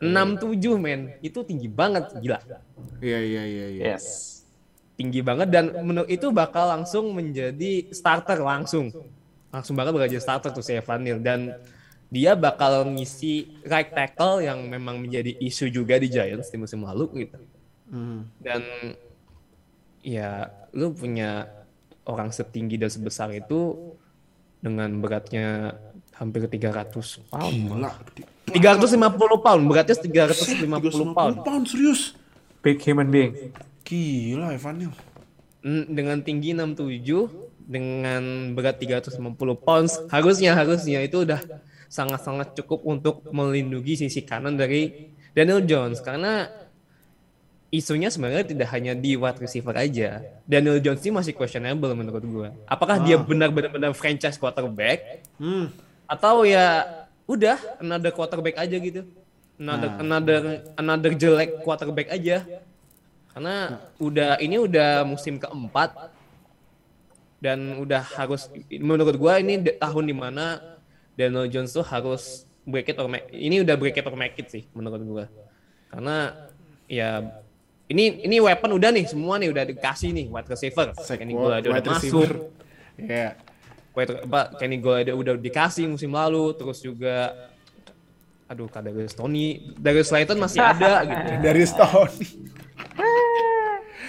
67 men itu tinggi banget gila Iya, iya, iya, iya. Yes. tinggi banget dan menurut itu bakal langsung menjadi starter langsung langsung bakal bakal jadi starter tuh si Evan Neal dan dia bakal ngisi right tackle yang memang menjadi isu juga di Giants di musim lalu gitu Hmm. dan ya lu punya orang setinggi dan sebesar itu dengan beratnya hampir 300 pound Gila. 350 pound beratnya 350 pound 350 pound serius. Big human being. Gila Evan Neal. Mm, dengan tinggi 67 dengan berat 350 pounds harusnya harusnya itu udah sangat-sangat cukup untuk melindungi sisi kanan dari Daniel Jones karena isunya sebenarnya tidak hanya di wide receiver aja. Daniel Jones ini masih questionable menurut gua. Apakah dia benar-benar franchise quarterback Hmm. atau ya udah another quarterback aja gitu. Another another another jelek quarterback aja. Karena udah ini udah musim keempat dan udah harus menurut gua ini tahun di mana Daniel Jones tuh harus break it or make, ini udah break it or make it sih menurut gua. Karena ya ini ini weapon udah nih semua nih udah dikasih nih wide receiver. Kenny Golladay udah masuk. Iya. Wait, apa Kenny Golladay udah dikasih musim lalu terus juga aduh Kadarius Tony Darius Slayton masih <laughs> ada gitu Dari Stone.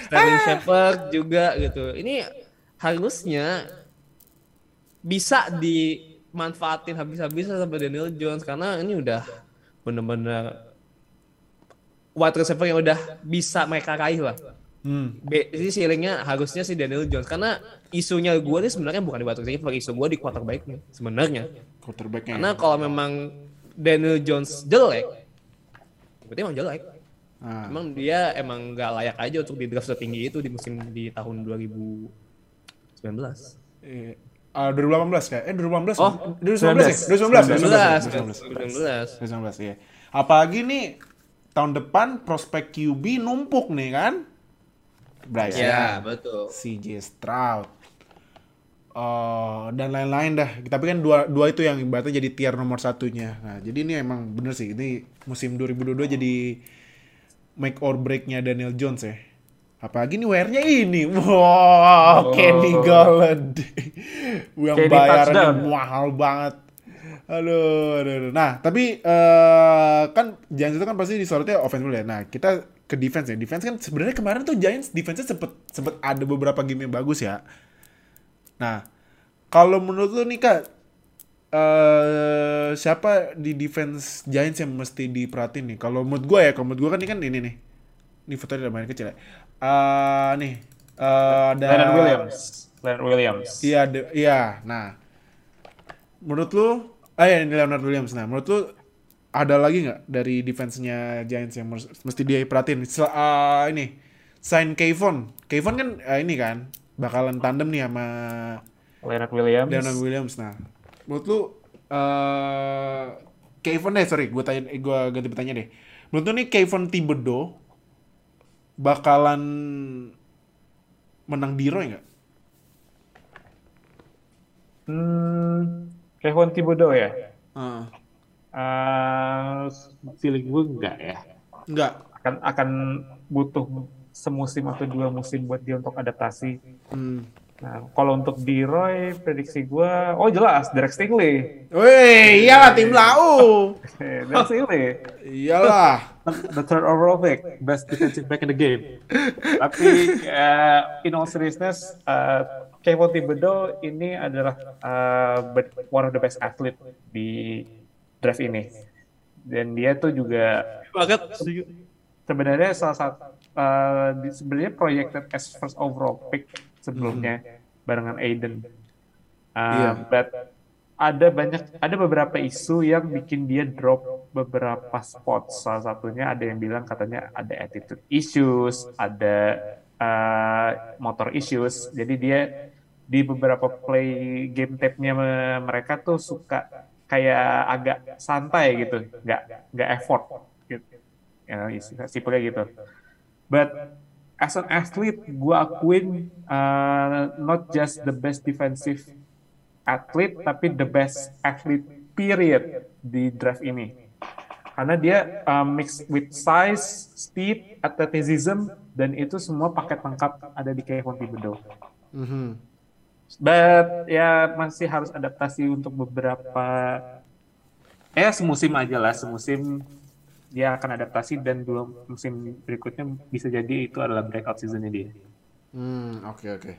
Sterling Shepard juga gitu ini harusnya bisa dimanfaatin habis-habisan sama Daniel Jones karena ini udah bener-bener wide receiver yang udah bisa mereka raih lah Hmm. Jadi ceilingnya harusnya si Daniel Jones karena isunya gue ini sebenarnya bukan di wide receiver, isu gue di quarterbacknya sebenarnya. Quarterbacknya. Karena kalau memang Daniel Jones jelek, berarti emang jelek. Ah. Emang dia emang nggak layak aja untuk di draft setinggi itu di musim di tahun 2019. Eh, ah, 2018 kayak. Eh 2018. Oh, 2019 ya? 2019. 2019. 19, 2019 iya. Apalagi nih tahun depan prospek QB numpuk nih kan? Bryce Ya, Young, betul. CJ Stroud. eh, dan lain-lain dah. Tapi kan dua dua itu yang ibaratnya jadi tier nomor satunya. Nah, jadi ini emang bener sih. Ini musim 2022 jadi make or break-nya Daniel Jones ya. Apalagi nih wear-nya ini. Wow, Kenny Galladay. yang touchdown. mahal banget. Aduh, aduh, aduh. Nah, tapi eh, kan Giants itu kan pasti disorotnya offense dulu ya. Nah, kita ke defense ya. Defense kan sebenarnya kemarin tuh Giants defense-nya sempet sempet ada beberapa game yang bagus ya. Nah, kalau menurut lu nih Kak, eh siapa di defense Giants yang mesti diperhatiin nih? Kalau menurut gue ya, kalau menurut gue kan ini kan ini nih. Ini fotonya udah main kecil ya. Eh nih, Eh, ada Leonard Williams. Leonard Williams. Iya, iya. Nah, menurut lu, ah ya ini Leonard Williams. Nah, menurut lu ada lagi nggak dari defense-nya Giants yang mesti dia perhatiin? Sel- ah, ini sign Kayvon. Kayvon kan ah, ini kan bakalan tandem nih sama Leonard Williams. Leonard Williams. Nah, menurut lu eh Kayvon deh, sorry, gue tanya, eh, gue ganti bertanya deh. Menurut lu nih Kayvon Thibodeau bakalan menang di Roy nggak? Hmm, Kevin Thibodeau ya. Heeh. Eh, feeling gue enggak ya. Enggak. Akan akan butuh semusim atau dua musim buat dia untuk adaptasi. Hmm. Nah, kalau untuk D-Roy, prediksi gue, oh jelas, Derek Stingley. Wih, iyalah tim lau. <laughs> Eh, Derek Stingley. Iyalah. <laughs> the third overall pick, best defensive back in the game. <laughs> Tapi uh, in all seriousness, uh, Kevin Thibodeau ini adalah uh, one of the best athlete di draft ini. Dan dia tuh juga Banget. sebenarnya salah satu uh, sebenarnya projected as first overall pick sebelumnya barengan Aiden. Uh, Iya. But ada banyak ada beberapa isu yang bikin dia drop beberapa spot. Salah satunya ada yang bilang katanya ada attitude issues, ada uh, motor issues. Jadi dia di beberapa play game tape-nya me- mereka tuh suka kayak agak santai gitu, nggak nggak effort gitu. Ya, gitu. But as an athlete, gue akuin uh, not just the best defensive athlete, tapi the best athlete period di draft ini. Karena dia uh, mix with size, speed, athleticism, dan itu semua paket lengkap ada di Kevin Thibodeau. Mhm. But ya masih harus adaptasi untuk beberapa ya semusim aja lah semusim dia akan adaptasi dan dua musim berikutnya bisa jadi itu adalah breakout seasonnya dia. Hmm, oke oke.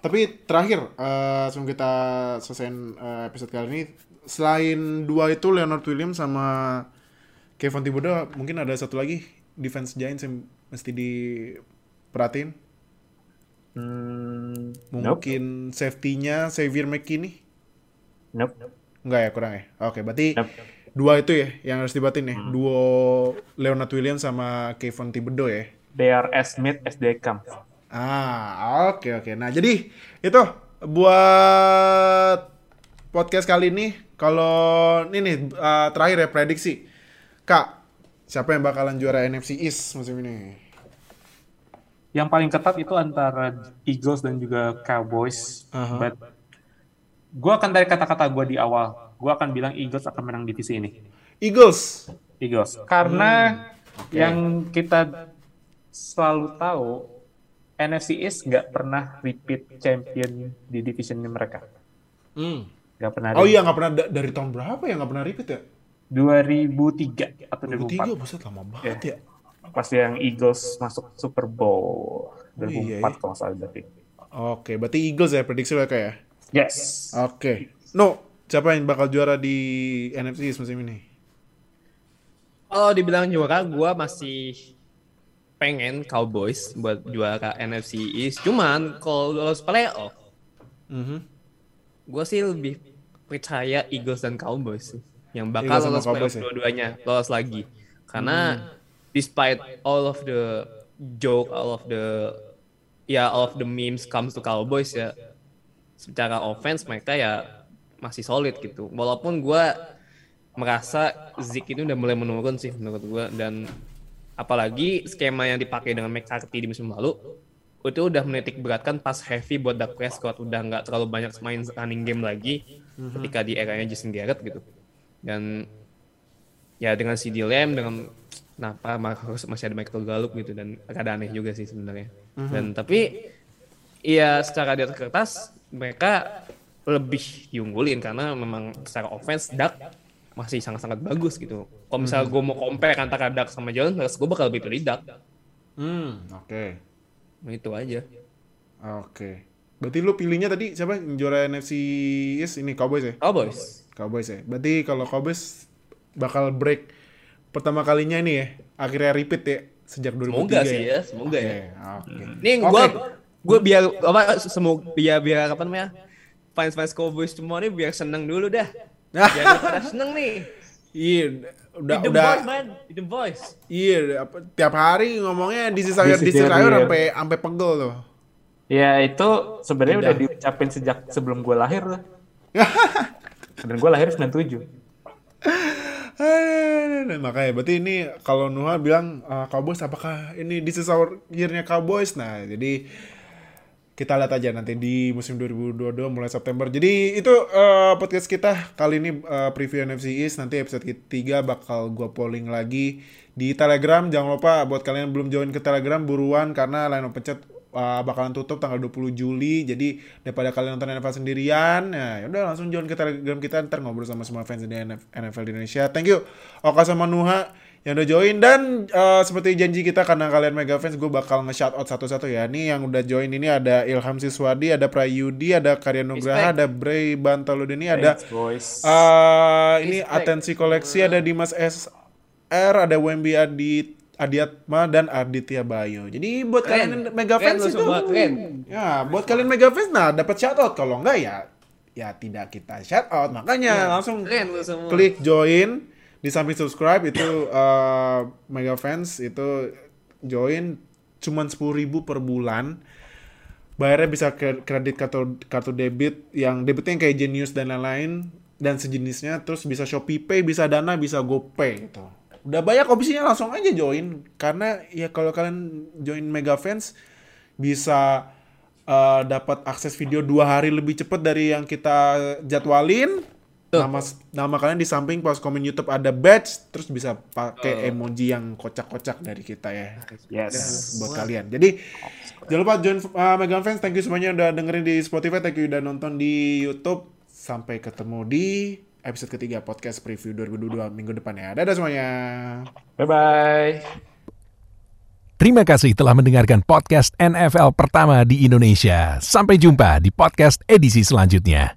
Tapi terakhir, eh, sebelum kita selesaiin eh, episode kali ini, selain dua itu Leonard Williams sama Kevin Thibodeau, mungkin ada satu lagi defense Giants yang mesti diperhatiin. Hmm, nope, Mungkin safety-nya Xavier McKinney. nope, Enggak ya, kurang ya. Oke, berarti nope. dua itu ya yang harus dibatin ya. Duo Leonard Williams sama Kevin Thibodeau ya. They are as mid as they come. Ah, oke oke. Nah, jadi itu buat podcast kali ini kalau ini nih eh, terakhir ya prediksi. Kak, siapa yang bakalan juara NFC East musim ini? Yang paling ketat itu antara Eagles dan juga Cowboys. Aha. But gue akan dari kata-kata gue di awal, gue akan bilang Eagles akan menang divisi ini. Eagles. Eagles. Karena Hmm, yang kita selalu tahu NFC East nggak pernah repeat champion di division mereka. Nggak pernah. Oh repeat. iya nggak pernah da- dari tahun berapa ya nggak pernah repeat ya? 2003 atau 2003 2004. buset lama banget ya. Pas yang Eagles masuk Super Bowl 2004 iya, iya. kalau salah berarti. Oke, berarti Eagles ya prediksi lo Kak ya. Yes. Oke. No, siapa yang bakal juara di NFC East musim ini? Kalau dibilang juara, gue masih pengen Cowboys buat juara NFC East. Cuman kalau lolos playoff, Mhm. gue sih lebih percaya Eagles dan Cowboys sih. Yang bakal Eagles lolos playoff ya? dua-duanya, lolos lagi. Karena despite all of the joke, all of the ya all of the memes comes to Cowboys ya, secara offense mereka ya masih solid gitu. Walaupun gue merasa Zeke ini udah mulai menurun sih menurut gue dan apalagi skema yang dipakai dengan McCarthy di musim lalu itu udah menitik beratkan pas heavy buat Dak Prescott. Udah nggak terlalu banyak main running game lagi ketika di eranya Jason Garrett gitu. Dan ya dengan CD Lamb dengan kenapa masih ada Michael Gallup gitu dan agak aneh juga sih sebenarnya dan tapi Iya, secara di atas kertas mereka lebih diunggulin karena memang secara offense Dak masih sangat-sangat bagus gitu. Kalau misalnya gue mau compare antara Dak sama Jalen Hurts, gue bakal lebih pilih Dak. Hmm, oke. Nah, Itu aja. Oke. Berarti lu pilihnya tadi siapa juara NFC East ini Cowboys ya? Cowboys. Cowboys ya. Berarti kalau Cowboys bakal break pertama kalinya ini ya, akhirnya repeat ya sejak 2003 Semoga sih ya. ya, semoga ya. Oke, Oke. Nih Oke. gue gue biar apa semua biar biar apa namanya fans fans Cowboys semua nih biar seneng dulu dah biar lu pada seneng nih Iya, udah Di the udah boys man Di the boys iya apa, tiap hari ngomongnya di sisa di is sisa sampai sampai pegel tuh. Ya itu sebenarnya udah diucapin sejak sebelum gue lahir tuh. Dan gue lahir 97. <laughs> Eh, makanya berarti ini kalau Nuha bilang "Ah, Cowboys apakah ini this is our year-nya Cowboys? Nah, jadi kita lihat aja nanti di musim 2022 mulai September. Jadi itu eh, podcast kita kali ini eh, preview NFC East nanti episode ketiga bakal gua polling lagi di Telegram. Jangan lupa buat kalian yang belum join ke Telegram buruan karena line open chat eh, bakalan tutup tanggal 20 Juli. Jadi daripada kalian nonton NFL sendirian, ya udah langsung join ke Telegram kita ntar ngobrol sama semua fans di NF NFL di Indonesia. Thank you Oka sama Nuha yang udah join dan eh, seperti janji kita karena kalian mega fans gue bakal nge-shout out satu-satu ya. Nih yang udah join ini ada Ilham Siswadi, ada Prayudi, ada Karya Nugraha, ada Bray Bantaludeni, ada Thanks, eh, ini Respect. Atensi Koleksi, ada Dimas SR, ada Wemby Adit Adiatma dan Aditya Bayo. Jadi buat Keren. kalian mega Keren fans lu itu keren. ya buat kalian mega fans nah dapat shout out kalau enggak ya ya tidak kita shout out. Makanya langsung keren lu semua klik join di samping subscribe itu eh, mega fans itu join cuman 10.000 per bulan bayarnya bisa kredit kartu kartu debit yang debitnya yang kayak Genius dan lain-lain dan sejenisnya terus bisa Shopee Pay bisa Dana bisa GoPay gitu udah banyak opsinya langsung aja join karena ya kalau kalian join mega fans bisa eh, dapat akses video dua hari lebih cepat dari yang kita jadwalin nama nama kalian di samping pas komen YouTube ada badge terus bisa pakai emoji yang kocak-kocak dari kita ya Yes. buat kalian. Jadi jangan lupa join uh, Megan Fans. Thank you semuanya udah dengerin di Spotify. Thank you udah nonton di YouTube. Sampai ketemu di episode ketiga podcast preview 2022 minggu depan ya. Dadah semuanya. Bye-bye. Terima kasih telah mendengarkan podcast NFL pertama di Indonesia. Sampai jumpa di podcast edisi selanjutnya.